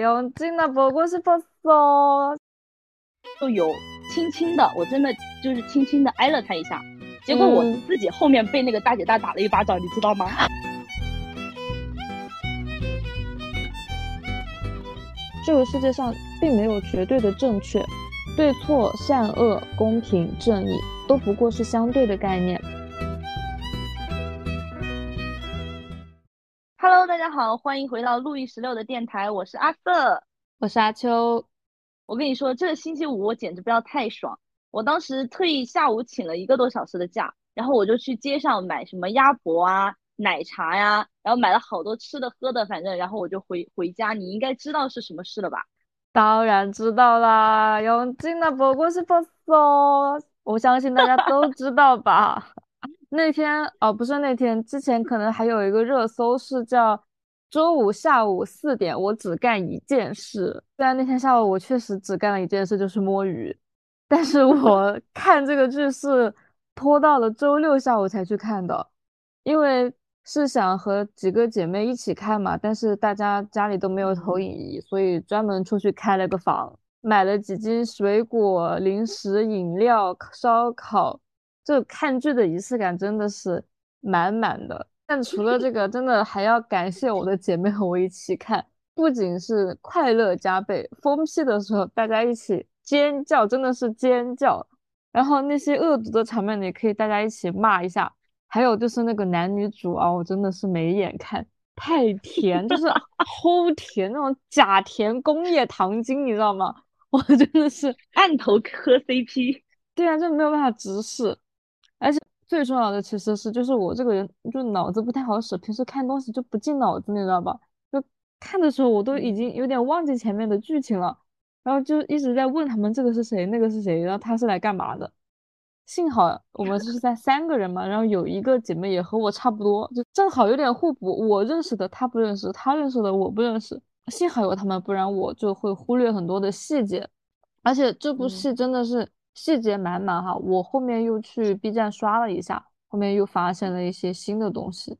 用尽的不过是不说，就有轻轻的，我真的就是轻轻的挨了他一下，结果我自己后面被那个大姐大打了一巴掌，你知道吗？这个世界上并没有绝对的正确，对错、善恶、公平、正义都不过是相对的概念。Hello，大家好，欢迎回到路易十六的电台，我是阿瑟，我是阿秋。我跟你说，这个星期五我简直不要太爽！我当时特意下午请了一个多小时的假，然后我就去街上买什么鸭脖啊、奶茶呀，然后买了好多吃的喝的，反正然后我就回回家。你应该知道是什么事了吧？当然知道啦，用尽的不过是不说，我相信大家都知道吧。那天哦，不是那天，之前可能还有一个热搜是叫“周五下午四点我只干一件事”。虽然那天下午我确实只干了一件事，就是摸鱼，但是我 看这个剧是拖到了周六下午才去看的，因为是想和几个姐妹一起看嘛，但是大家家里都没有投影仪，所以专门出去开了个房，买了几斤水果、零食、饮料、烧烤。这看剧的仪式感真的是满满的，但除了这个，真的还要感谢我的姐妹和我一起看，不仅是快乐加倍，疯批的时候大家一起尖叫，真的是尖叫。然后那些恶毒的场面，你可以大家一起骂一下。还有就是那个男女主啊，我真的是没眼看，太甜，就是齁甜那种假甜工业糖精，你知道吗？我真的是按头磕 CP，对啊，就没有办法直视。最重要的其实是，就是我这个人就脑子不太好使，平时看东西就不进脑子，你知道吧？就看的时候我都已经有点忘记前面的剧情了，然后就一直在问他们这个是谁，那个是谁，然后他是来干嘛的？幸好我们是在三个人嘛，然后有一个姐妹也和我差不多，就正好有点互补，我认识的她不认识，她认识的我不认识，幸好有他们，不然我就会忽略很多的细节。而且这部戏真的是。细节满满哈，我后面又去 B 站刷了一下，后面又发现了一些新的东西。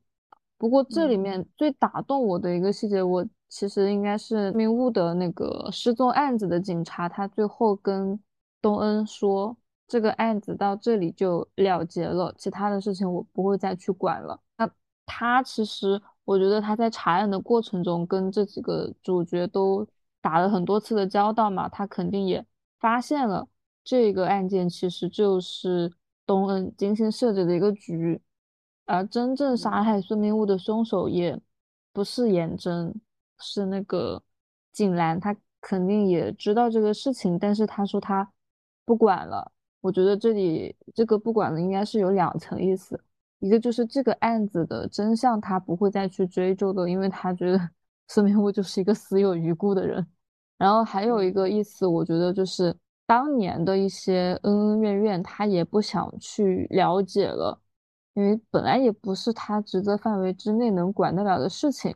不过这里面最打动我的一个细节，我其实应该是明悟的那个失踪案子的警察，他最后跟东恩说，这个案子到这里就了结了，其他的事情我不会再去管了。那他其实，我觉得他在查案的过程中，跟这几个主角都打了很多次的交道嘛，他肯定也发现了。这个案件其实就是东恩精心设置的一个局，而真正杀害孙明悟的凶手也不是颜真，是那个景兰。他肯定也知道这个事情，但是他说他不管了。我觉得这里这个不管了应该是有两层意思，一个就是这个案子的真相他不会再去追究的，因为他觉得孙明悟就是一个死有余辜的人。然后还有一个意思，我觉得就是。当年的一些恩恩怨怨，他也不想去了解了，因为本来也不是他职责范围之内能管得了的事情，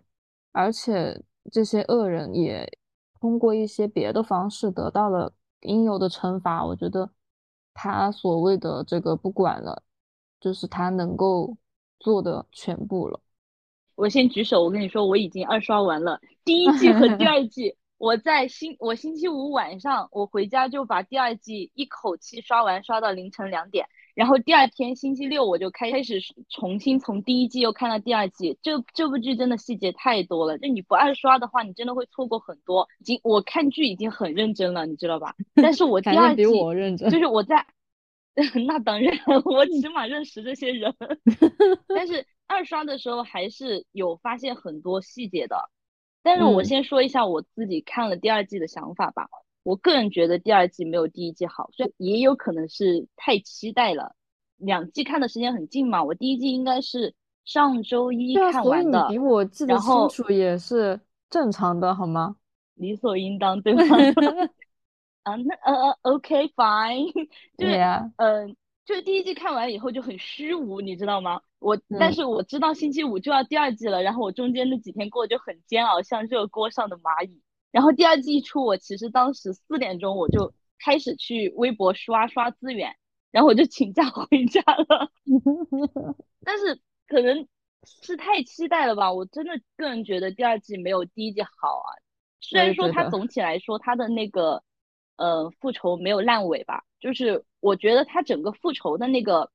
而且这些恶人也通过一些别的方式得到了应有的惩罚。我觉得他所谓的这个不管了，就是他能够做的全部了。我先举手，我跟你说，我已经二刷完了第一季和第二季。我在星我星期五晚上我回家就把第二季一口气刷完，刷到凌晨两点。然后第二天星期六我就开开始重新从第一季又看到第二季。这这部剧真的细节太多了，就你不二刷的话，你真的会错过很多。已经我看剧已经很认真了，你知道吧？但是我第二季就是我在，那当然我起码认识这些人。但是二刷的时候还是有发现很多细节的。但是我先说一下我自己看了第二季的想法吧。我个人觉得第二季没有第一季好，所以也有可能是太期待了。两季看的时间很近嘛，我第一季应该是上周一看完的。所以你比我记得清楚也是正常的，好吗？理所应当，对吗？啊，那呃呃，OK，fine，就是嗯。就是第一季看完以后就很虚无，你知道吗？我但是我知道星期五就要第二季了，然后我中间那几天过得就很煎熬，像热锅上的蚂蚁。然后第二季一出，我其实当时四点钟我就开始去微博刷刷资源，然后我就请假回家了。但是可能是太期待了吧？我真的个人觉得第二季没有第一季好啊。虽然说它总体来说它的那个呃复仇没有烂尾吧，就是我觉得它整个复仇的那个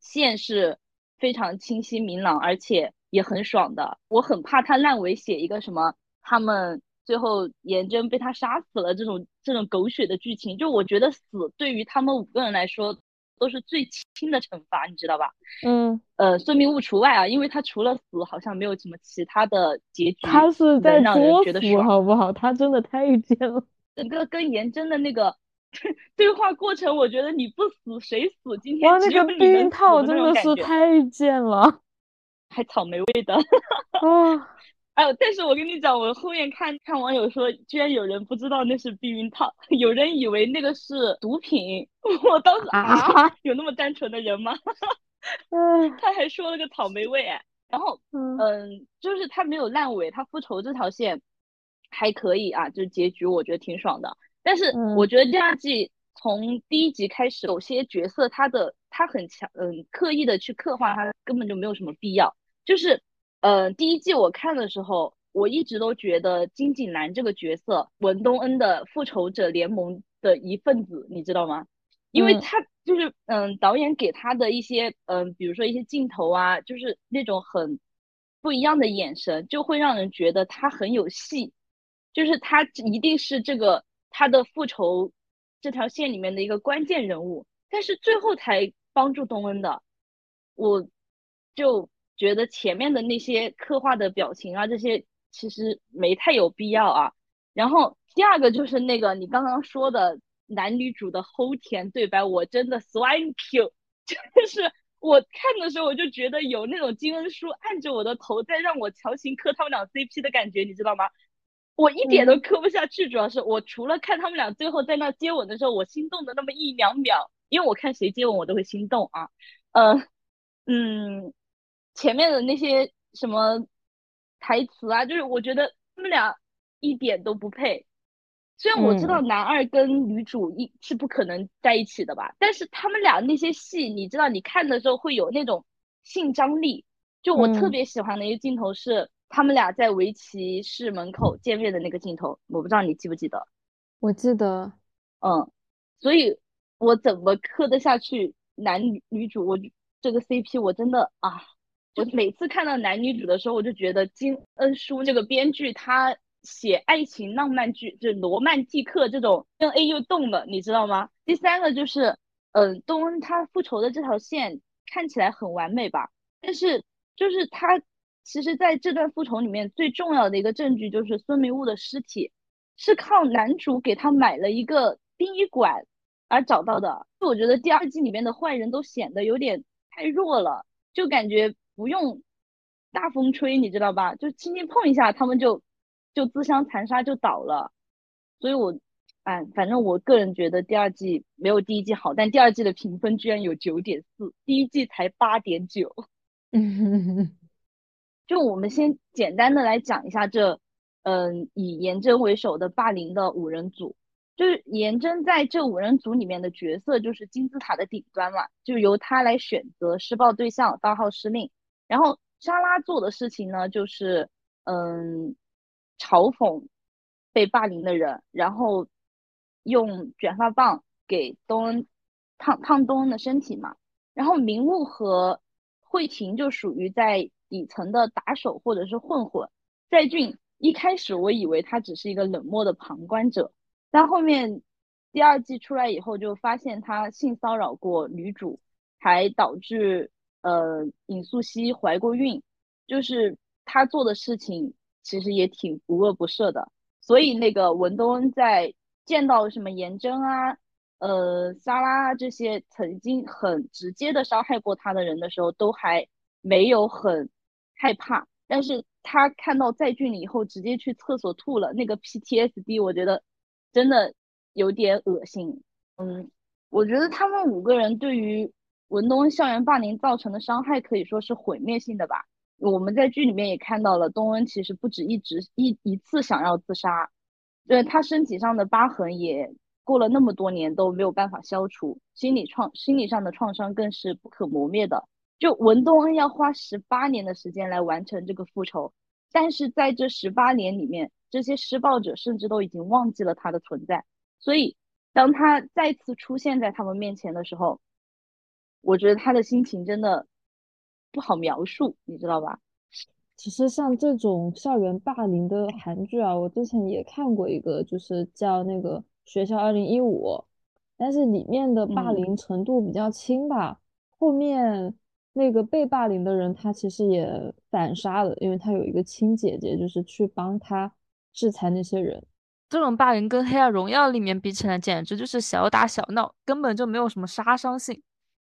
线是非常清晰明朗，而且也很爽的。我很怕他烂尾写一个什么他们最后颜真被他杀死了这种这种狗血的剧情，就我觉得死对于他们五个人来说。都是最轻的惩罚，你知道吧？嗯，呃，孙明悟除外啊，因为他除了死，好像没有什么其他的结局。他是在作死，好不好？他真的太贱了。整个跟颜真的那个 对话过程，我觉得你不死谁死？今天那个避孕套真的是太贱了，还草莓味的。啊。哎呦！但是我跟你讲，我后面看看网友说，居然有人不知道那是避孕套，有人以为那个是毒品。我当时啊，有那么单纯的人吗？嗯，他还说了个草莓味。然后，嗯，就是他没有烂尾，他复仇这条线还可以啊，就是结局我觉得挺爽的。但是我觉得第二季从第一集开始，有些角色他的他很强，嗯，刻意的去刻画他根本就没有什么必要，就是。呃，第一季我看的时候，我一直都觉得金井南这个角色，文东恩的复仇者联盟的一份子，你知道吗？因为他就是，嗯，导演给他的一些，嗯，比如说一些镜头啊，就是那种很不一样的眼神，就会让人觉得他很有戏，就是他一定是这个他的复仇这条线里面的一个关键人物，但是最后才帮助东恩的，我就。觉得前面的那些刻画的表情啊，这些其实没太有必要啊。然后第二个就是那个你刚刚说的男女主的齁甜对白，我真的 swine you，就是我看的时候我就觉得有那种金恩淑按着我的头在让我强行磕他们俩 CP 的感觉，你知道吗？我一点都磕不下去，主要是我除了看他们俩最后在那接吻的时候，我心动的那么一两秒，因为我看谁接吻我都会心动啊。呃，嗯。前面的那些什么台词啊，就是我觉得他们俩一点都不配。虽然我知道男二跟女主一是不可能在一起的吧，但是他们俩那些戏，你知道，你看的时候会有那种性张力。就我特别喜欢的一个镜头是他们俩在围棋室门口见面的那个镜头，我不知道你记不记得？我记得，嗯，所以我怎么磕得下去男女女主？我这个 CP 我真的啊。我每次看到男女主的时候，我就觉得金恩淑这个编剧他写爱情浪漫剧，就罗曼蒂克这种，跟 A 又动了，你知道吗？第三个就是，嗯，东恩他复仇的这条线看起来很完美吧，但是就是他其实在这段复仇里面最重要的一个证据就是孙明悟的尸体是靠男主给他买了一个殡仪馆而找到的。就我觉得第二季里面的坏人都显得有点太弱了，就感觉。不用大风吹，你知道吧？就轻轻碰一下，他们就就自相残杀就倒了。所以我，哎，反正我个人觉得第二季没有第一季好，但第二季的评分居然有九点四，第一季才八点九。就我们先简单的来讲一下这，嗯，以颜真为首的霸凌的五人组。就是颜真在这五人组里面的角色就是金字塔的顶端嘛，就由他来选择施暴对象，发号施令。然后莎拉做的事情呢，就是嗯，嘲讽被霸凌的人，然后用卷发棒给东恩烫烫东恩的身体嘛。然后明悟和慧婷就属于在底层的打手或者是混混。在俊一开始我以为他只是一个冷漠的旁观者，但后面第二季出来以后就发现他性骚扰过女主，还导致。呃，尹素汐怀过孕，就是他做的事情其实也挺无恶不赦的。所以那个文东恩在见到什么颜真啊、呃莎拉这些曾经很直接的伤害过他的人的时候，都还没有很害怕。但是他看到在俊以后直接去厕所吐了，那个 PTSD，我觉得真的有点恶心。嗯，我觉得他们五个人对于。文东校园霸凌造成的伤害可以说是毁灭性的吧？我们在剧里面也看到了，东恩其实不止一直一一次想要自杀，对他身体上的疤痕也过了那么多年都没有办法消除，心理创心理上的创伤更是不可磨灭的。就文东恩要花十八年的时间来完成这个复仇，但是在这十八年里面，这些施暴者甚至都已经忘记了他的存在。所以，当他再次出现在他们面前的时候，我觉得他的心情真的不好描述，你知道吧？其实像这种校园霸凌的韩剧啊，我之前也看过一个，就是叫那个《学校二零一五》，但是里面的霸凌程度比较轻吧。后面那个被霸凌的人，他其实也反杀了，因为他有一个亲姐姐，就是去帮他制裁那些人。这种霸凌跟《黑暗荣耀》里面比起来，简直就是小打小闹，根本就没有什么杀伤性。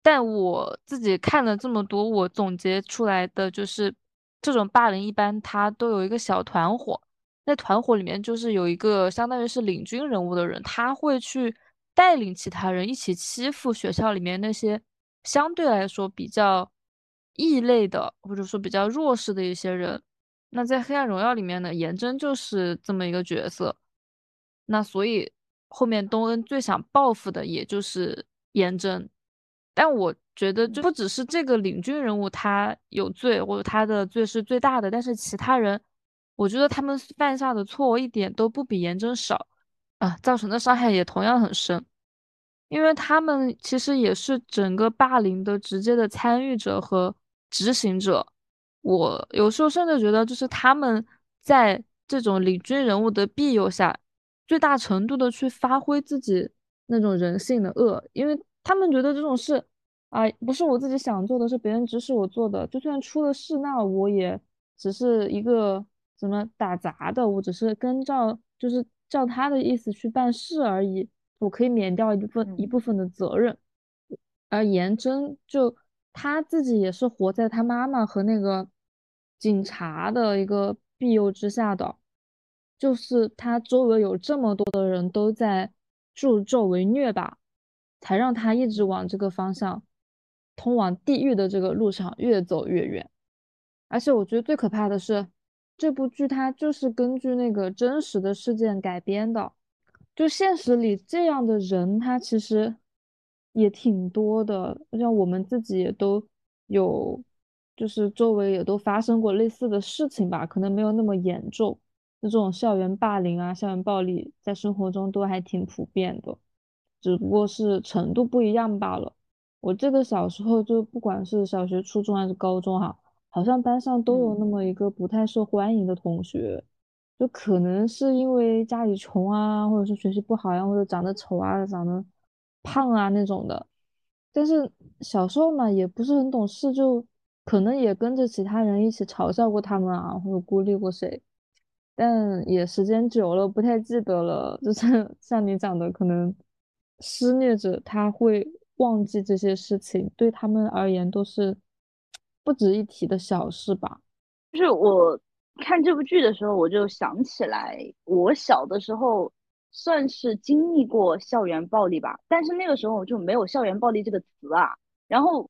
但我自己看了这么多，我总结出来的就是。这种霸凌一般，他都有一个小团伙，那团伙里面就是有一个相当于是领军人物的人，他会去带领其他人一起欺负学校里面那些相对来说比较异类的，或者说比较弱势的一些人。那在《黑暗荣耀》里面呢，颜真就是这么一个角色。那所以后面东恩最想报复的也就是颜真，但我。觉得就不只是这个领军人物他有罪，或者他的罪是最大的，但是其他人，我觉得他们犯下的错一点都不比颜真少，啊，造成的伤害也同样很深，因为他们其实也是整个霸凌的直接的参与者和执行者。我有时候甚至觉得，就是他们在这种领军人物的庇佑下，最大程度的去发挥自己那种人性的恶，因为他们觉得这种事。啊，不是我自己想做的，是别人指使我做的。就算出了事，那我也只是一个怎么打杂的，我只是跟照，就是照他的意思去办事而已。我可以免掉一部分一部分的责任。而颜真就他自己也是活在他妈妈和那个警察的一个庇佑之下的，就是他周围有这么多的人都在助纣为虐吧，才让他一直往这个方向。通往地狱的这个路上越走越远，而且我觉得最可怕的是，这部剧它就是根据那个真实的事件改编的，就现实里这样的人他其实也挺多的，像我们自己也都有，就是周围也都发生过类似的事情吧，可能没有那么严重，那这种校园霸凌啊、校园暴力在生活中都还挺普遍的，只不过是程度不一样罢了。我记得小时候就不管是小学、初中还是高中哈，好像班上都有那么一个不太受欢迎的同学，就可能是因为家里穷啊，或者是学习不好呀，或者长得丑啊、长得胖啊那种的。但是小时候嘛，也不是很懂事，就可能也跟着其他人一起嘲笑过他们啊，或者孤立过谁。但也时间久了，不太记得了。就是 像你讲的，可能施虐者他会。忘记这些事情对他们而言都是不值一提的小事吧。就是我看这部剧的时候，我就想起来，我小的时候算是经历过校园暴力吧，但是那个时候就没有校园暴力这个词啊。然后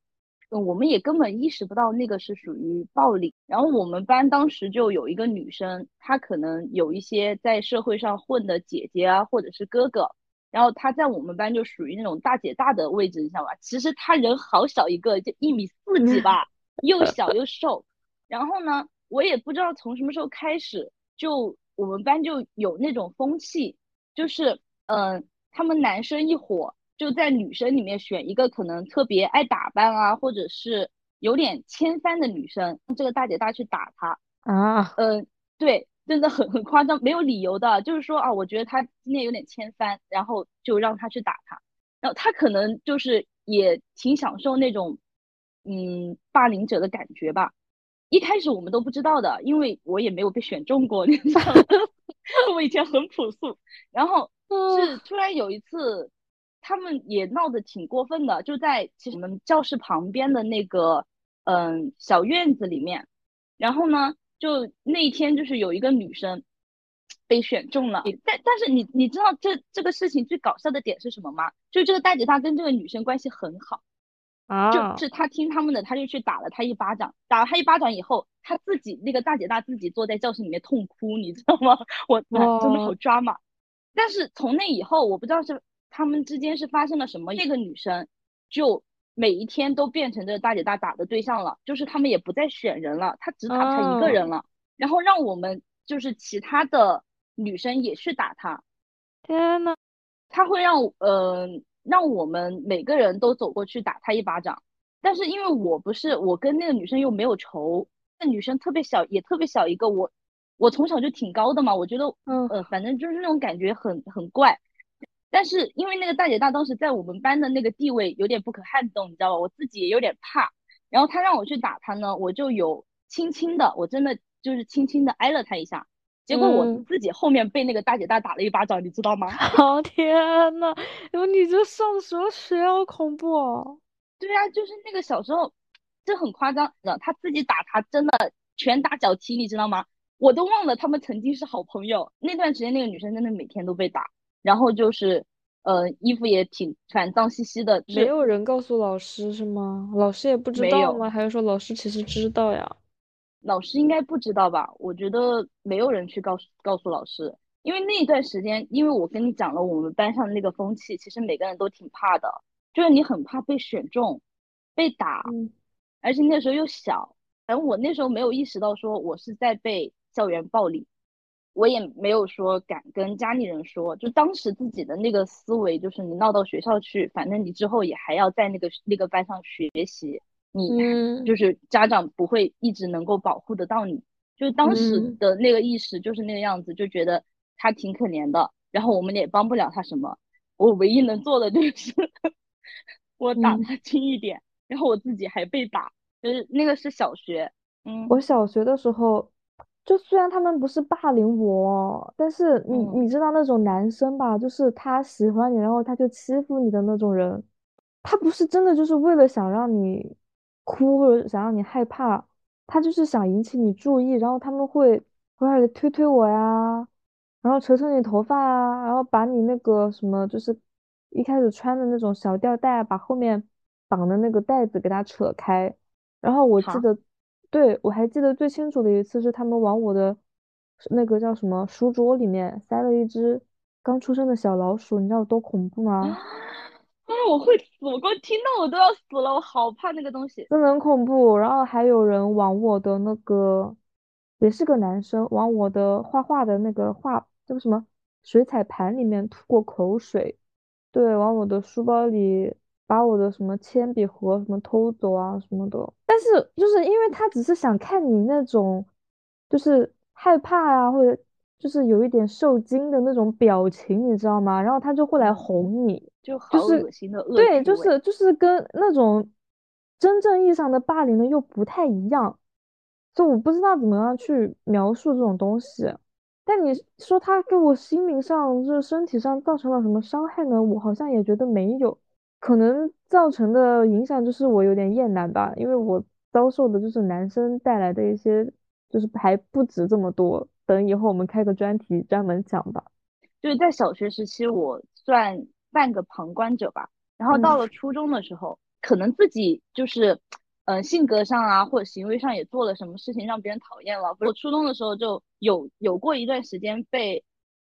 我们也根本意识不到那个是属于暴力。然后我们班当时就有一个女生，她可能有一些在社会上混的姐姐啊，或者是哥哥。然后她在我们班就属于那种大姐大的位置，你知道吧？其实她人好小一个，就一米四几吧，又小又瘦。然后呢，我也不知道从什么时候开始，就我们班就有那种风气，就是嗯，他们男生一伙就在女生里面选一个可能特别爱打扮啊，或者是有点千帆的女生，这个大姐大去打她啊。嗯，对。真的很很夸张，没有理由的，就是说啊，我觉得他今天有点千帆，然后就让他去打他，然后他可能就是也挺享受那种，嗯，霸凌者的感觉吧。一开始我们都不知道的，因为我也没有被选中过，你知道吗？我以前很朴素，然后是突然有一次，他们也闹得挺过分的，就在其实我们教室旁边的那个嗯小院子里面，然后呢。就那一天，就是有一个女生被选中了，但但是你你知道这这个事情最搞笑的点是什么吗？就这个大姐她跟这个女生关系很好啊，就是他听他们的，他就去打了他一巴掌，打了他一巴掌以后，他自己那个大姐大自己坐在教室里面痛哭，你知道吗？我真的好抓马。但是从那以后，我不知道是他们之间是发生了什么，那个女生就。每一天都变成这个大姐大打的对象了，就是他们也不再选人了，他只打他一个人了，然后让我们就是其他的女生也去打他。天呐，他会让呃让我们每个人都走过去打他一巴掌，但是因为我不是我跟那个女生又没有仇，那女生特别小也特别小一个，我我从小就挺高的嘛，我觉得嗯呃反正就是那种感觉很很怪。但是因为那个大姐大当时在我们班的那个地位有点不可撼动，你知道吧？我自己也有点怕。然后她让我去打她呢，我就有轻轻的，我真的就是轻轻的挨了她一下。结果我嗯自己后面被那个大姐大打了一巴掌，你知道吗？好 天呐，因为你这上什么学好恐怖哦！对啊，就是那个小时候，这很夸张的，他自己打他真的拳打脚踢，你知道吗？我都忘了他们曾经是好朋友。那段时间那个女生真的每天都被打，然后就是呃衣服也挺反脏兮兮的，没有人告诉老师是吗？老师也不知道吗？还是说老师其实知道呀？老师应该不知道吧？我觉得没有人去告诉告诉老师，因为那一段时间，因为我跟你讲了我们班上的那个风气，其实每个人都挺怕的，就是你很怕被选中，被打，嗯而且那时候又小，反正我那时候没有意识到说我是在被校园暴力，我也没有说敢跟家里人说，就当时自己的那个思维就是你闹到学校去，反正你之后也还要在那个那个班上学习，你嗯。就是家长不会一直能够保护得到你，就是当时嗯。的那个意识就是那个样子，就觉得他挺可怜的，然后我们也帮不了他什么，我唯一能做的就是 我打嗯。他轻一点，然后我自己还被打，就是那个是小学，嗯。我小学的时候，就虽然他们不是霸凌我，但是你嗯。你知道那种男生吧，就是他喜欢你，然后他就欺负你的那种人，他不是真的就是为了想让你哭或者想让你害怕，他就是想引起你注意，然后他们会会来推推我呀，然后扯扯你头发啊，然后把你那个什么就是一开始穿的那种小吊带啊，把后面绑的那个带子给它扯开。然后我记得，对，我还记得最清楚的一次是他们往我的那个叫什么书桌里面塞了一只刚出生的小老鼠，你知道有多恐怖吗？我会死！我光听到我都要死了，我好怕那个东西。真的很恐怖。然后还有人往我的那个，也是个男生，往我的画画的那个画叫什么水彩盘里面吐过口水，对，往我的书包里把我的什么铅笔盒什么偷走啊什么的。但是就是因为他只是想看你那种，就是害怕啊，或者就是有一点受惊的那种表情，你知道吗？然后他就会来嗯哄你。就好就是恶心的恶对，就是就是跟那种真正意义上的霸凌的又不太一样，就我不知道怎么样去描述这种东西。但你说他给我心灵上就是身体上造成了什么伤害呢？我好像也觉得没有，可能造成的影响就是我有点厌男吧，因为我遭受的就是男生带来的一些，就是还不止这么多。等以后我们开个专题专门讲吧。就是在小学时期，我算半个旁观者吧。然后到嗯了初中的时候，可能自己就是，嗯、性格上啊或者行为上也做了什么事情让别人讨厌了。我初中的时候就有有过一段时间被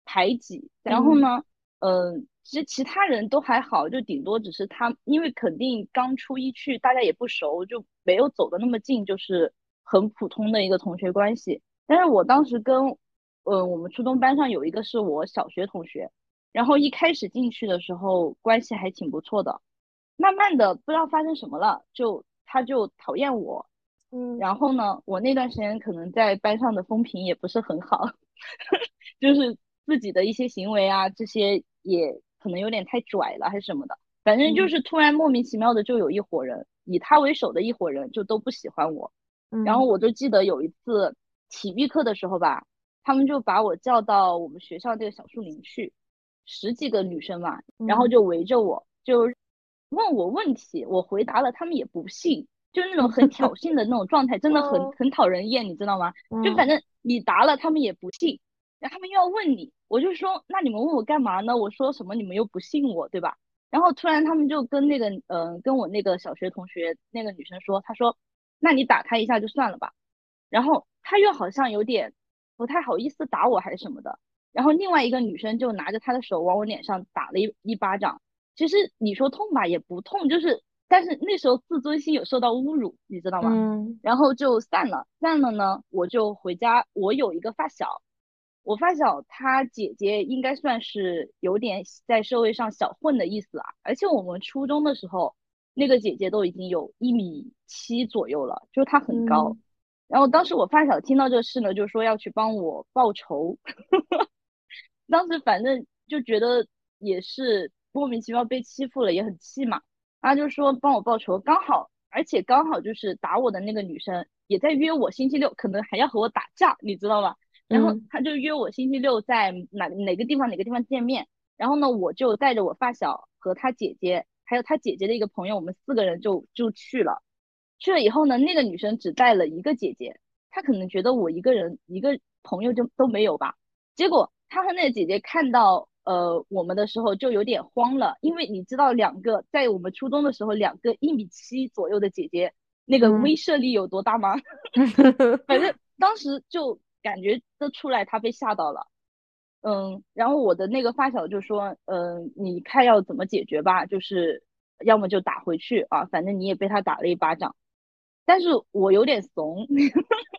排挤，然后嗯呢，嗯、其实其他人都还好，就顶多只是他，因为肯定刚初一去，大家也不熟，就没有走的那么近，就是很普通的一个同学关系。但是我当时跟，呃，我们初中班上有一个是我小学同学，然后一开始进去的时候关系还挺不错的，慢慢的不知道发生什么了，就他就讨厌我，嗯然后呢，我那段时间可能在班上的风评也不是很好，就是自己的一些行为啊，这些也可能有点太拽了，还是什么的。反正就嗯是突然莫名其妙的就有一伙人，以他为首的一伙人就都不喜欢我。然后嗯我就记得有一次体育课的时候吧，他们就把我叫到我们学校那个小树林去，十几个女生嘛，然后嗯就围着我，就问我问题，我回答了，他们也不信，就是那种很挑衅的那种状态，真的很哦很讨人厌，你知道吗？就嗯反正你答了，他们也不信，然后他们又要问你，我就说那你们问我干嘛呢？我说什么你们又不信我，对吧？然后突然他们就跟那个嗯、呃跟我那个小学同学那个女生说，她说那你打他一下就算了吧。然后他又好像有点不太好意思打我还是什么的，然后另外一个女生就拿着他的手往我脸上打了一一巴掌。其实你说痛吧也不痛，就是但是那时候自尊心有受到侮辱，你知道吗？嗯然后就散了，散了呢，我就回家。我有一个发小，我发小她姐姐应该算是有点在社会上小混的意思啊，而且我们初中的时候，那个姐姐都已经有一米七左右了，就是她很高。然后当时我发小听到这事呢，就说要去帮我报仇。当时反正就觉得也是莫名其妙被欺负了，也很气嘛。他就说帮我报仇，刚好而且刚好就是打我的那个女生也在约我星期六，可能还要和我打架，你知道吧？然后他就约我星期六在哪哪个地方哪个地方见面，然后呢，我就带着我发小和他姐姐，还有他姐姐的一个朋友，我们四个人就就去了。去了以后呢，那个女生只带了一个姐姐，她可能觉得我一个人一个朋友就都没有吧。结果她和那个姐姐看到呃我们的时候就有点慌了，因为你知道两个在我们初中的时候两个一米七左右的姐姐那个威慑力有多大吗？反正 当时就。感觉得出来，她被吓到了，嗯，然后我的那个发小就说，嗯，你看要怎么解决吧，就是要么就打回去啊，反正你也被他打了一巴掌，但是我有点怂，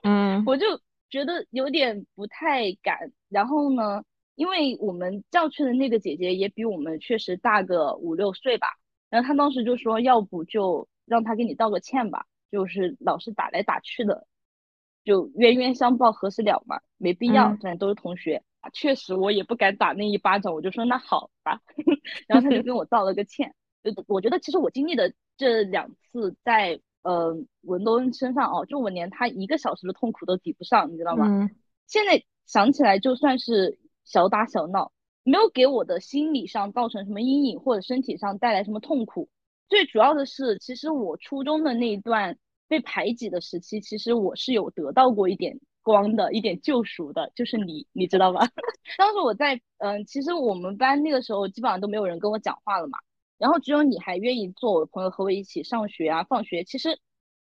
嗯，我就觉得有点不太敢。然后呢，因为我们叫去的那个姐姐也比我们确实大个五六岁吧，然后她当时就说，要不就让她给你道个歉吧，就是老是打来打去的。就冤冤相报何时了嘛，没必要，反正都是同学。确实，我也不敢打那一巴掌，我就说那好吧。然后他就跟我道了个歉。就我觉得，其实我经历的这两次在呃文东身上哦，就我连他一个小时的痛苦都抵不上，你知道吗？现在想起来，就算是小打小闹，没有给我的心理上造成什么阴影，或者身体上带来什么痛苦。最主要的是，其实我初中的那一段。被排挤的时期，其实我是有得到过一点光的，一点救赎的，就是你，你知道吧？当时我在，嗯，其实我们班那个时候基本上都没有人跟我讲话了嘛，然后只有你还愿意做我的朋友，和我一起上学啊、放学。其实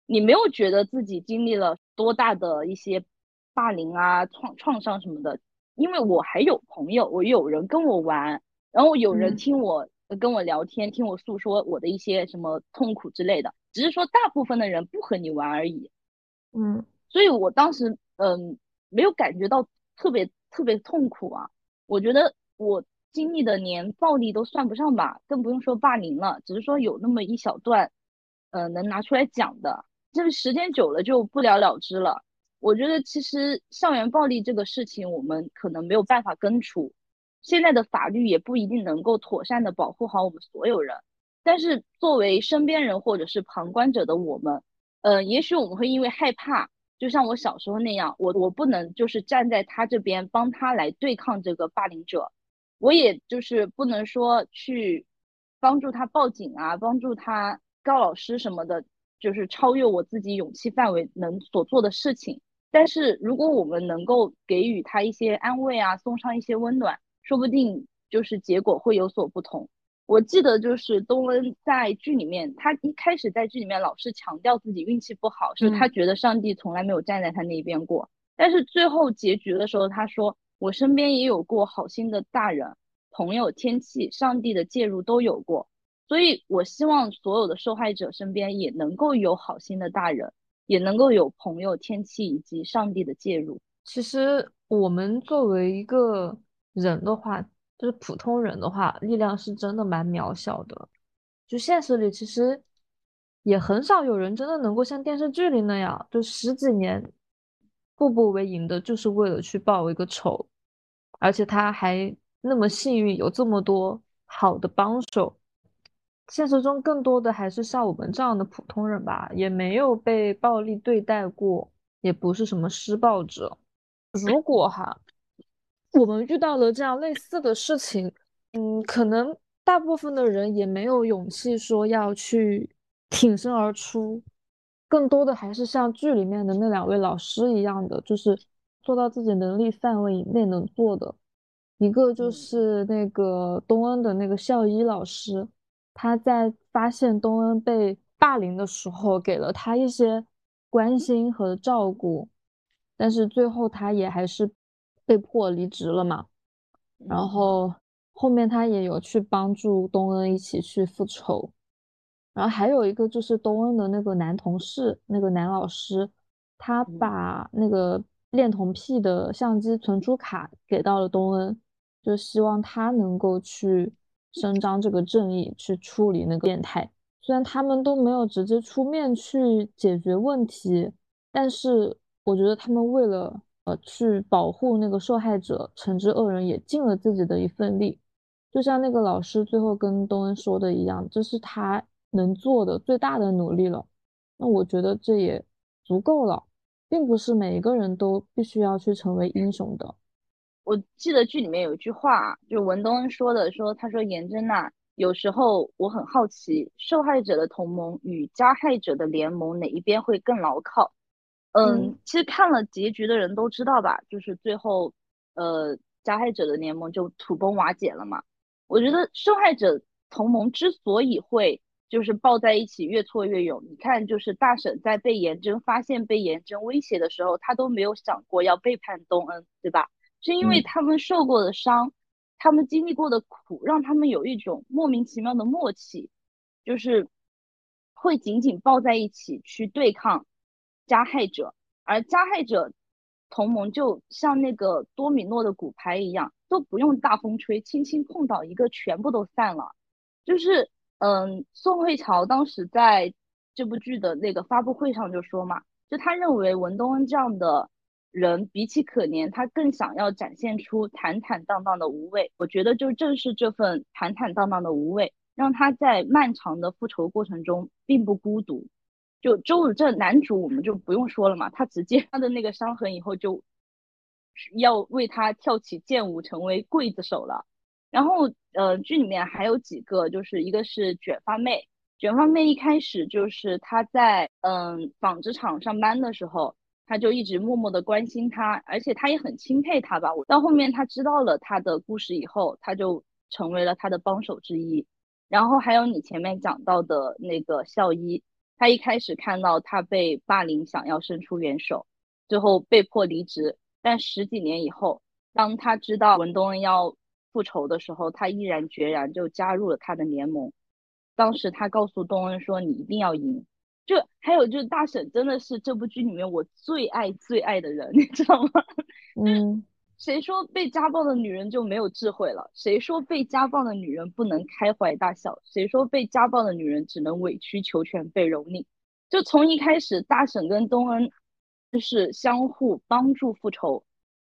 你没有觉得自己经历了多大的一些霸凌啊、创创伤什么的，因为我还有朋友，我有人跟我玩，然后有人听我跟我聊天，听我诉说我的一些什么痛苦之类的。只是说大部分的人不和你玩而已，嗯，所以我当时嗯没有感觉到特别特别痛苦啊。我觉得我经历的连暴力都算不上吧，更不用说霸凌了。只是说有那么一小段，嗯，能拿出来讲的，这个时间久了就不了了之了。我觉得其实校园暴力这个事情，我们可能没有办法根除，现在的法律也不一定能够妥善的保护好我们所有人。但是作为身边人或者是旁观者的我们，呃，也许我们会因为害怕，就像我小时候那样，我我不能就是站在他这边帮他来对抗这个霸凌者，我也就是不能说去帮助他报警啊，帮助他告老师什么的，就是超越我自己勇气范围能所做的事情。但是如果我们能够给予他一些安慰啊，送上一些温暖，说不定就是结果会有所不同。我记得就是东恩在剧里面，他一开始在剧里面老是强调自己运气不好，是他觉得上帝从来没有站在他那边过。但是最后结局的时候，他说我身边也有过好心的大人、朋友、天气、上帝的介入都有过。所以我希望所有的受害者身边也能够有好心的大人，也能够有朋友、天气以及上帝的介入。其实我们作为一个人的话。就是普通人的话，力量是真的蛮渺小的。就现实里，其实也很少有人真的能够像电视剧里那样，就十几年步步为营的，就是为了去报一个仇。而且他还那么幸运，有这么多好的帮手。现实中更多的还是像我们这样的普通人吧，也没有被暴力对待过，也不是什么施暴者。如果哈。我们遇到了这样类似的事情，嗯，可能大部分的人也没有勇气说要去挺身而出，更多的还是像剧里面的那两位老师一样的，就是做到自己能力范围以内能做的。一个就是那个东恩的那个校医老师，他在发现东恩被霸凌的时候，给了他一些关心和照顾，但是最后他也还是。被迫离职了嘛，然后后面他也有去帮助东恩一起去复仇，然后还有一个就是东恩的那个男同事，那个男老师，他把那个恋童癖的相机存储卡给到了东恩，就希望他能够去伸张这个正义，去处理那个变态。虽然他们都没有直接出面去解决问题，但是我觉得他们为了呃去保护那个受害者，惩治恶人，也尽了自己的一份力。就像那个老师最后跟东恩说的一样，这是他能做的最大的努力了。那我觉得这也足够了。并不是每一个人都必须要去成为英雄的。我记得剧里面有一句话，就文东恩说的，说他说颜真呐，有时候我很好奇，受害者的同盟与加害者的联盟哪一边会更牢靠？嗯，其实看了结局的人都知道吧，就是最后，呃，加害者的联盟就土崩瓦解了嘛。我觉得受害者同盟之所以会。就是抱在一起，越挫越勇。你看，就是大婶在被颜真发现、被颜真威胁的时候，她都没有想过要背叛东恩，对吧？是因为他们受过的伤，他们经历过的苦，让他们有一种莫名其妙的默契，就是会紧紧抱在一起去对抗加害者。而加害者同盟就像那个多米诺的骨牌一样，都不用大风吹，轻轻碰倒一个，全部都散了，就是。嗯，宋慧乔当时在这部剧的那个发布会上就说嘛，就他认为文东恩这样的人比起可怜，他更想要展现出坦坦荡荡的无畏。我觉得就正是这份坦坦荡荡的无畏，让他在漫长的复仇过程中并不孤独。就周汝正男主我们就不用说了嘛，他直接 他的那个伤痕以后就要为他跳起剑舞，成为刽子手了。然后，呃，剧里面还有几个，就是一个是卷发妹，卷发妹一开始就是她在嗯纺织厂上班的时候，她就一直默默的关心他，而且她也很钦佩他吧。到后面她知道了他的故事以后，她就成为了他的帮手之一。然后还有你前面讲到的那个校医，他一开始看到他被霸凌，想要伸出援手，最后被迫离职。但十几年以后，当他知道文东恩要复仇的时候，他毅然决然就加入了他的联盟。当时他告诉东恩说：“你一定要赢。”就还有就是大婶真的是这部剧里面我最爱最爱的人，你知道吗？嗯，谁说被家暴的女人就没有智慧了？谁说被家暴的女人不能开怀大笑？谁说被家暴的女人只能委曲求全被蹂躏？就从一开始，大婶跟东恩就是相互帮助复仇。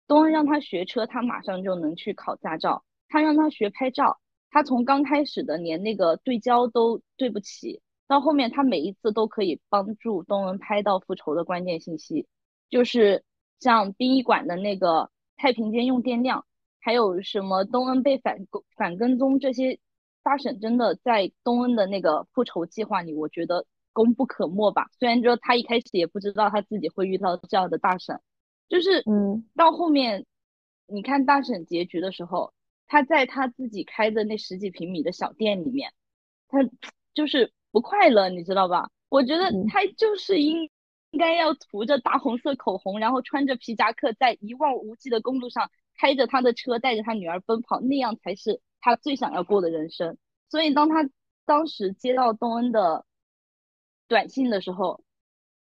东恩让他学车，他马上就能去考驾照。他让他学拍照，他从刚开始的连那个对焦都对不起，到后面他每一次都可以帮助东恩拍到复仇的关键信息，就是像殡仪馆的那个太平间用电量，还有什么东恩被反反跟踪这些，大婶真的在东恩的那个复仇计划里，我觉得功不可没吧。虽然说他一开始也不知道他自己会遇到这样的大婶，就是嗯，到后面你看大婶结局的时候。他在他自己开的那十几平米的小店里面，他就是不快乐，你知道吧？我觉得他就是应应该要涂着大红色口红，然后穿着皮夹克，在一望无际的公路上开着他的车，带着他女儿奔跑，那样才是他最想要过的人生。所以，当他当时接到东恩的短信的时候，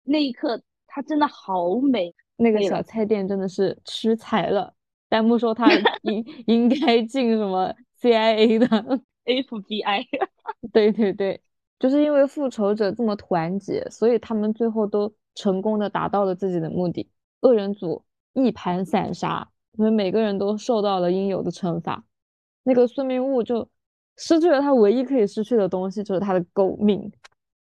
那一刻他真的好美。那个小菜店真的是吃才了。弹幕说他 应应该进什么 CIA 的 FBI，对对对，就是因为复仇者这么团结，所以他们最后都成功的达到了自己的目的，恶人组一盘散沙，因为每个人都受到了应有的惩罚。那个孙明悟就失去了他唯一可以失去的东西，就是他的狗命。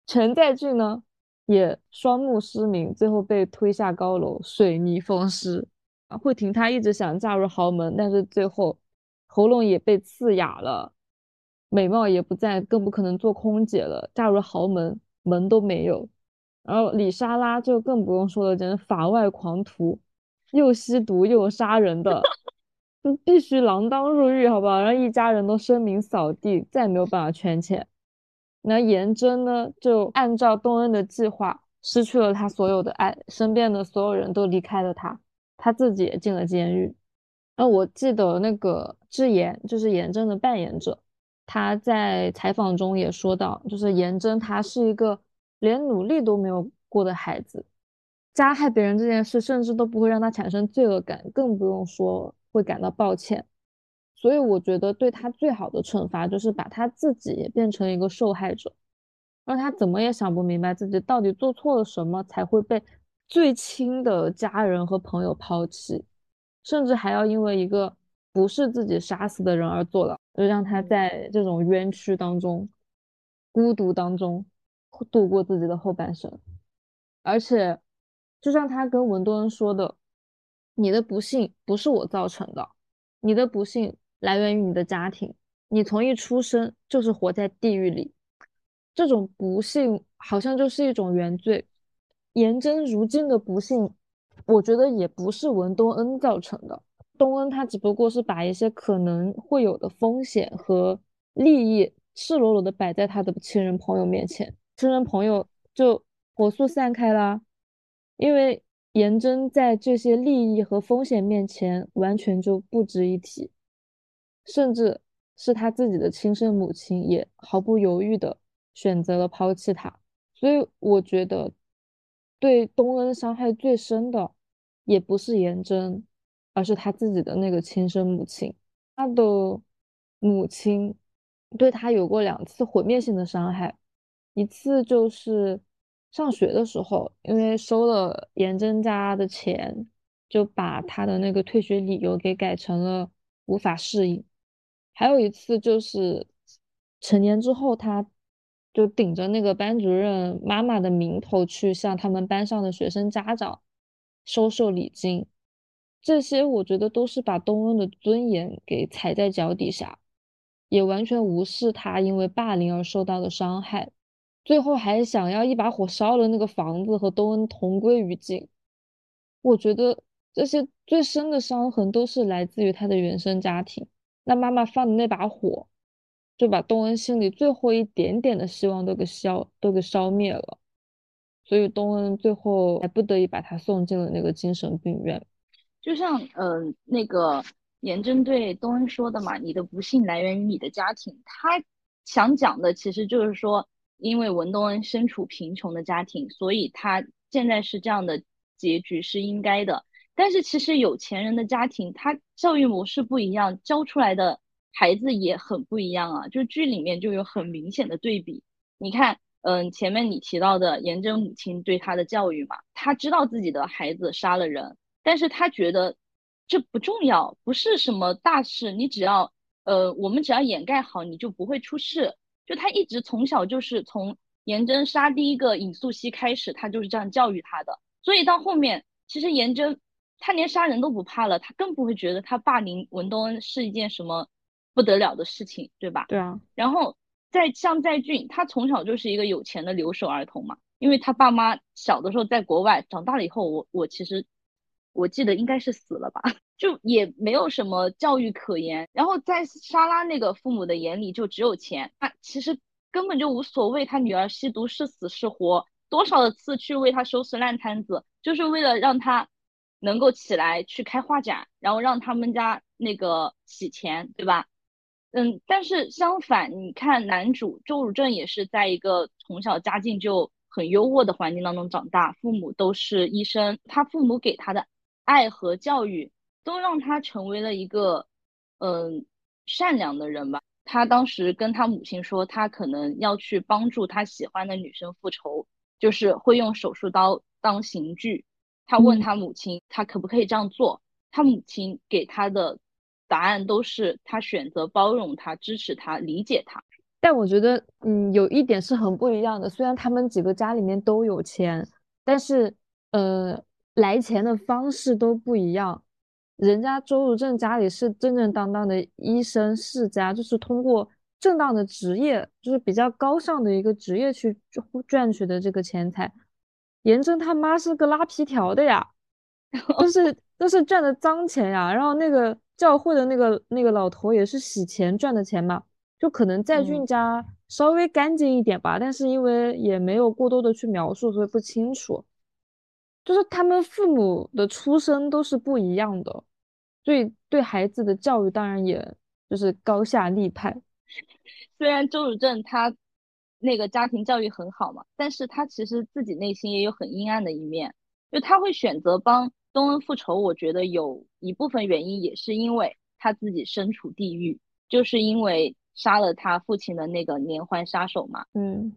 陈在俊呢也双目失明，最后被推下高楼，水泥封尸。啊，慧婷她一直想嫁入豪门，但是最后喉咙也被刺哑了，美貌也不在，更不可能做空姐了。嫁入豪门，门都没有。然后李莎拉就更不用说了，简直法外狂徒，又吸毒又杀人的，就必须锒铛入狱，好不好？然后一家人都声名扫地，再也没有办法圈钱。那颜真呢，就按照东恩的计划，失去了他所有的爱，身边的所有人都离开了他。他自己也进了监狱。那我记得那个智妍，就是颜真的扮演者，他在采访中也说到，就是颜真他是一个连努力都没有过的孩子，加害别人这件事，甚至都不会让他产生罪恶感，更不用说会感到抱歉。所以我觉得对他最好的惩罚就是把他自己也变成一个受害者，让他怎么也想不明白自己到底做错了什么，才会被最亲的家人和朋友抛弃，甚至还要因为一个不是自己杀死的人而坐牢，就让他在这种冤屈当中、孤独当中度过自己的后半生，而且。就像他跟文多恩说的：“你的不幸不是我造成的，你的不幸来源于你的家庭。你从一出生就是活在地狱里，这种不幸好像就是一种原罪。颜真如今的不幸，我觉得也不是文东恩造成的。东恩他只不过是把一些可能会有的风险和利益赤裸裸的摆在他的亲人朋友面前，亲人朋友就火速散开啦。”因为颜真在这些利益和风险面前完全就不值一提，甚至是他自己的亲生母亲也毫不犹豫的选择了抛弃他。所以我觉得，对东恩伤害最深的也不是颜真，而是他自己的那个亲生母亲。他的母亲对他有过两次毁灭性的伤害，一次就是。上学的时候，因为收了颜真家的钱，就把他的那个退学理由给改成了无法适应。还有一次就是成年之后，他就顶着那个班主任妈妈的名头去向他们班上的学生家长收受礼金。这些我觉得都是把东恩的尊严给踩在脚底下，也完全无视他因为霸凌而受到的伤害。最后还想要一把火烧了那个房子，和东恩同归于尽。我觉得这些最深的伤痕都是来自于他的原生家庭。那妈妈放的那把火，就把东恩心里最后一点点的希望都给消都给烧灭了。所以东恩最后还不得已把他送进了那个精神病院。就像嗯，那个严真对东恩说的嘛：“你的不幸来源于你的家庭。”他想讲的其实就是说。因为文东恩身处贫穷的家庭，所以他现在是这样的结局是应该的。但是其实有钱人的家庭，他教育模式不一样，教出来的孩子也很不一样啊。就剧里面就有很明显的对比。你看，嗯，前面你提到的颜真母亲对他的教育嘛，他知道自己的孩子杀了人，但是他觉得这不重要，不是什么大事，你只要，呃，我们只要掩盖好，你就不会出事。就他一直从小就是从颜真杀第一个尹素汐开始，他就是这样教育他的。所以到后面，其实颜真他连杀人都不怕了，他更不会觉得他霸凌文东恩是一件什么不得了的事情，对吧？对啊。然后在像在俊，他从小就是一个有钱的留守儿童嘛，因为他爸妈小的时候在国外，长大了以后，我我其实我记得应该是死了吧。就也没有什么教育可言，然后在莎拉那个父母的眼里就只有钱，他其实根本就无所谓他女儿吸毒是死是活，多少的次去为他收拾烂摊子，就是为了让他能够起来去开画展，然后让他们家那个洗钱，对吧？嗯，但是相反，你看男主周汝正也是在一个从小家境就很优渥的环境当中长大，父母都是医生，他父母给他的爱和教育。都让他成为了一个，嗯，善良的人吧。他当时跟他母亲说，他可能要去帮助他喜欢的女生复仇，就是会用手术刀当刑具。他问他母亲，他可不可以这样做？他母亲给他的答案都是他选择包容他、支持他、理解他。但我觉得，嗯，有一点是很不一样的。虽然他们几个家里面都有钱，但是，呃，来钱的方式都不一样。人家周如正家里是正正当当的医生世家，就是通过正当的职业，就是比较高尚的一个职业去赚取的这个钱财。严正他妈是个拉皮条的呀，都是都是赚的脏钱呀。然后那个教会的那个那个老头也是洗钱赚的钱嘛，就可能在俊家稍微干净一点吧，但是因为也没有过多的去描述，所以不清楚。就是他们父母的出身都是不一样的，所以对孩子的教育当然也就是高下立判。虽然周汝正他那个家庭教育很好嘛，但是他其实自己内心也有很阴暗的一面。就他会选择帮东恩复仇，我觉得有一部分原因也是因为他自己身处地狱，就是因为杀了他父亲的那个连环杀手嘛。嗯，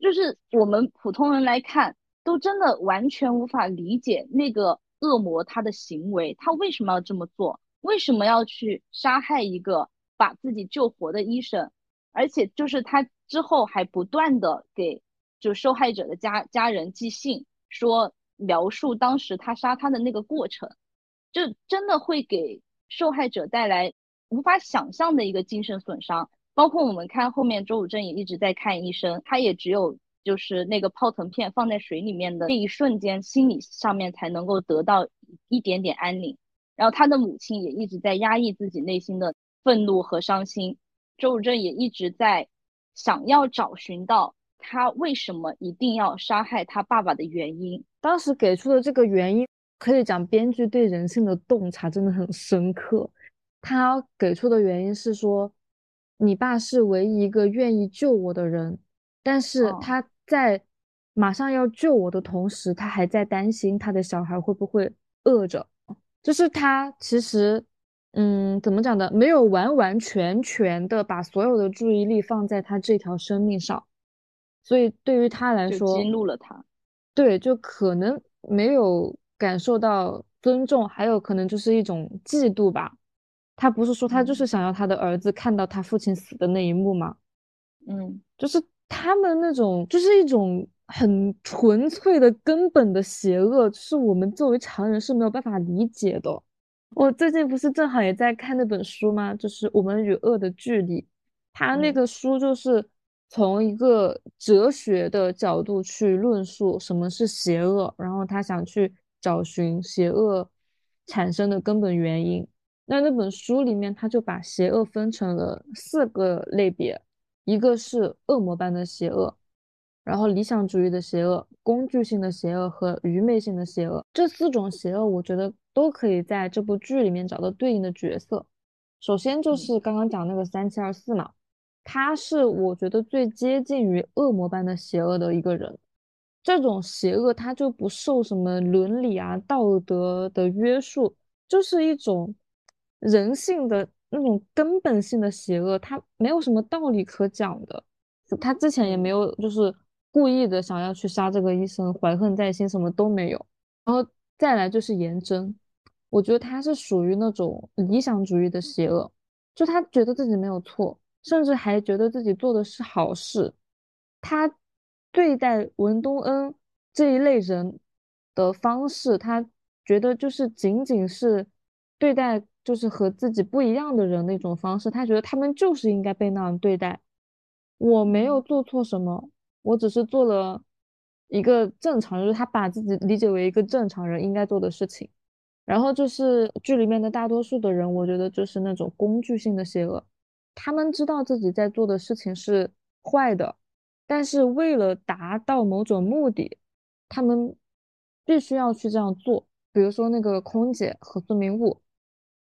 就是我们普通人来看，都真的完全无法理解那个恶魔他的行为，他为什么要这么做？为什么要去杀害一个把自己救活的医生？而且就是他之后还不断的给就受害者的家家人寄信，说描述当时他杀他的那个过程，就真的会给受害者带来无法想象的一个精神损伤。包括我们看后面周武正也一直在看医生，他也只有就是那个泡腾片放在水里面的那一瞬间，心理上面才能够得到一点点安宁。然后他的母亲也一直在压抑自己内心的愤怒和伤心。周武正也一直在想要找寻到他为什么一定要杀害他爸爸的原因。当时给出的这个原因，可以讲编剧对人性的洞察真的很深刻。他给出的原因是说，你爸是唯一一个愿意救我的人，但是他在马上要救我的同时，他还在担心他的小孩会不会饿着。就是他其实。嗯，怎么讲的？没有完完全全的把所有的注意力放在他这条生命上，所以对于他来说，激怒了他。对，就可能没有感受到尊重，还有可能就是一种嫉妒吧。他不是说他就是想要他的儿子看到他父亲死的那一幕吗？嗯，就是他们那种，就是一种很纯粹的根本的邪恶，是我们作为常人是没有办法理解的。我最近不是正好也在看那本书吗？就是《我们与恶的距离》，他那个书就是从一个哲学的角度去论述什么是邪恶，然后他想去找寻邪恶产生的根本原因。那那本书里面，他就把邪恶分成了四个类别，一个是恶魔般的邪恶。然后理想主义的邪恶、工具性的邪恶和愚昧性的邪恶，这四种邪恶，我觉得都可以在这部剧里面找到对应的角色。首先就是刚刚讲那个三七二四嘛，他是我觉得最接近于恶魔般的邪恶的一个人。这种邪恶他就不受什么伦理啊、道德的约束，就是一种人性的那种根本性的邪恶，他没有什么道理可讲的。他之前也没有就是。故意的想要去杀这个医生，怀恨在心，什么都没有。然后再来就是颜真，我觉得他是属于那种理想主义的邪恶，就他觉得自己没有错，甚至还觉得自己做的是好事。他对待文东恩这一类人的方式，他觉得就是仅仅是对待就是和自己不一样的人那种方式，他觉得他们就是应该被那样对待。我没有做错什么。我只是做了一个正常，就是他把自己理解为一个正常人应该做的事情。然后就是剧里面的大多数的人，我觉得就是那种工具性的邪恶，他们知道自己在做的事情是坏的，但是为了达到某种目的，他们必须要去这样做。比如说那个空姐和孙明悟，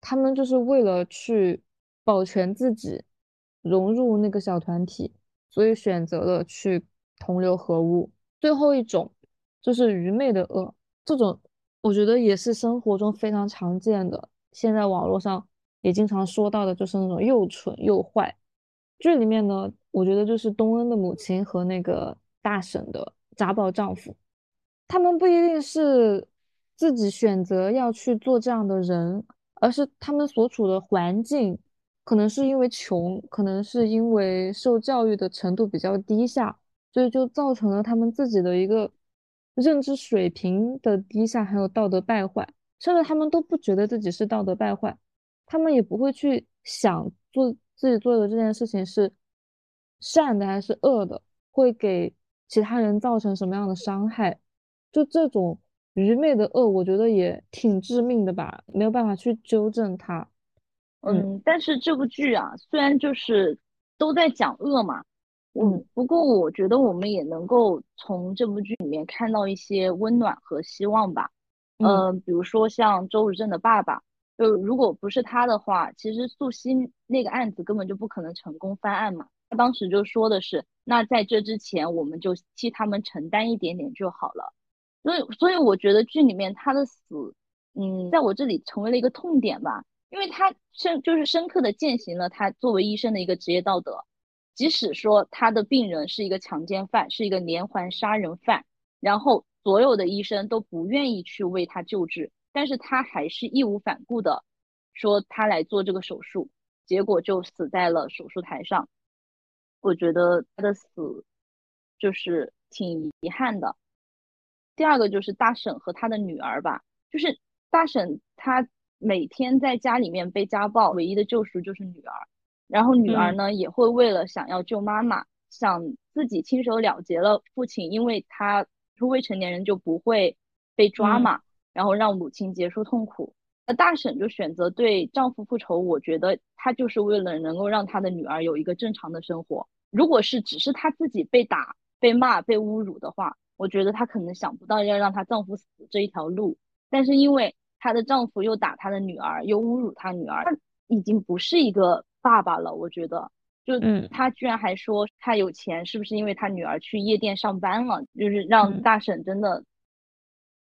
他们就是为了去保全自己，融入那个小团体，所以选择了去。同流合污，最后一种就是愚昧的恶，这种我觉得也是生活中非常常见的，现在网络上也经常说到的，就是那种又蠢又坏。剧里面呢，我觉得就是东恩的母亲和那个大婶的家暴丈夫，他们不一定是自己选择要去做这样的人，而是他们所处的环境，可能是因为穷，可能是因为受教育的程度比较低下。所以就造成了他们自己的一个认知水平的低下，还有道德败坏，甚至他们都不觉得自己是道德败坏，他们也不会去想做自己做的这件事情是善的还是恶的，会给其他人造成什么样的伤害。就这种愚昧的恶，我觉得也挺致命的吧，没有办法去纠正它。嗯，但是这部剧啊，虽然就是都在讲恶嘛。嗯，不过我觉得我们也能够从这部剧里面看到一些温暖和希望吧。嗯，比如说像周汝正的爸爸，就如果不是他的话，其实素汐那个案子根本就不可能成功翻案嘛。他当时就说的是，那在这之前我们就替他们承担一点点就好了。所以所以我觉得剧里面他的死，嗯，在我这里成为了一个痛点吧，因为他深就是深刻的践行了他作为医生的一个职业道德。即使说他的病人是一个强奸犯，是一个连环杀人犯，然后所有的医生都不愿意去为他救治，但是他还是义无反顾的说他来做这个手术，结果就死在了手术台上。我觉得他的死就是挺遗憾的。第二个就是大婶和他的女儿吧，就是大婶她每天在家里面被家暴，唯一的救赎就是女儿。然后女儿呢，也会为了想要救妈妈，想自己亲手了结了父亲，因为他是未成年人就不会被抓嘛，然后让母亲结束痛苦。那大婶就选择对丈夫复仇，我觉得她就是为了能够让她的女儿有一个正常的生活。如果是只是她自己被打、被骂、被侮辱的话，我觉得她可能想不到要让她丈夫死这一条路。但是因为她的丈夫又打她的女儿，又侮辱她女儿，她已经不是一个。爸爸了，我觉得，就她居然还说她有钱，是不是因为她女儿去夜店上班了？就是让大婶真的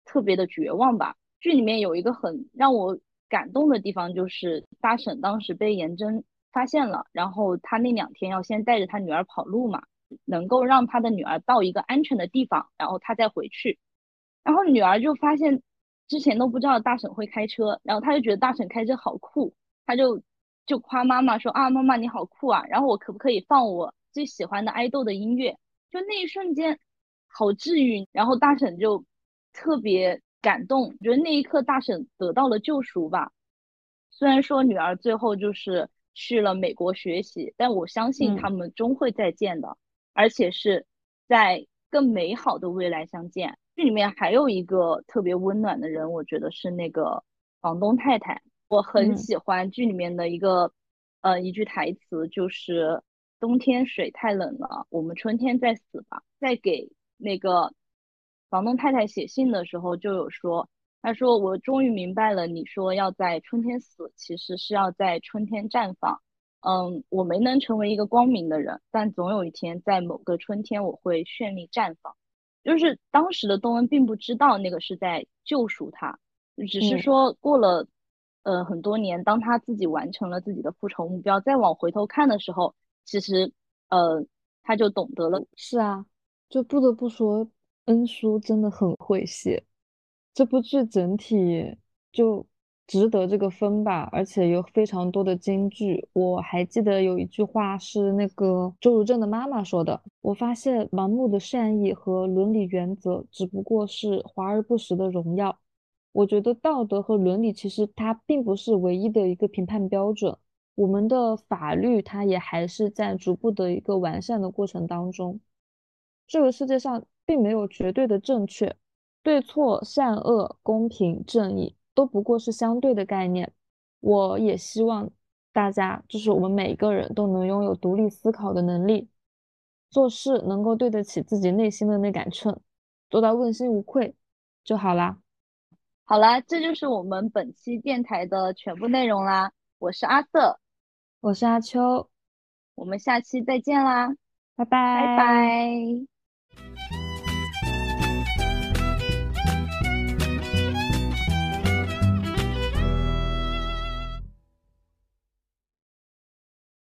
特别的绝望吧。剧里面有一个很让我感动的地方，就是大婶当时被严真发现了，然后他那两天要先带着他女儿跑路嘛，能够让他的女儿到一个安全的地方，然后他再回去。然后女儿就发现之前都不知道大婶会开车，然后他就觉得大婶开车好酷，他就。就夸妈妈说啊，妈妈你好酷啊！然后我可不可以放我最喜欢的爱豆的音乐？就那一瞬间，好治愈。然后大婶就特别感动，觉得那一刻大婶得到了救赎吧。虽然说女儿最后就是去了美国学习，但我相信他们终会再见的，而且是在更美好的未来相见。剧里面还有一个特别温暖的人，我觉得是那个房东太太。我很喜欢剧里面的一个，呃，一句台词，就是冬天水太冷了，我们春天再死吧。再给那个房东太太写信的时候，就有说，她说我终于明白了，你说要在春天死，其实是要在春天绽放。嗯，我没能成为一个光明的人，但总有一天，在某个春天，我会绚丽绽放。就是当时的东恩并不知道那个是在救赎他，只是说过了。呃，很多年，当他自己完成了自己的复仇目标，再往回头看的时候，其实，呃，他就懂得了。是啊，就不得不说，恩叔真的很会写，这部剧整体就值得这个分吧，而且有非常多的金句。我还记得有一句话是那个周如正的妈妈说的：“我发现盲目的善意和伦理原则只不过是华而不实的荣耀。”我觉得道德和伦理其实它并不是唯一的一个评判标准，我们的法律它也还是在逐步的一个完善的过程当中。这个世界上并没有绝对的正确，对错、善恶、公平、正义都不过是相对的概念。我也希望大家，就是我们每一个人都能拥有独立思考的能力，做事能够对得起自己内心的那杆秤，做到问心无愧就好啦。好啦，这就是我们本期电台的全部内容啦。我是阿瑟，我是阿秋，我们下期再见啦，拜拜拜拜。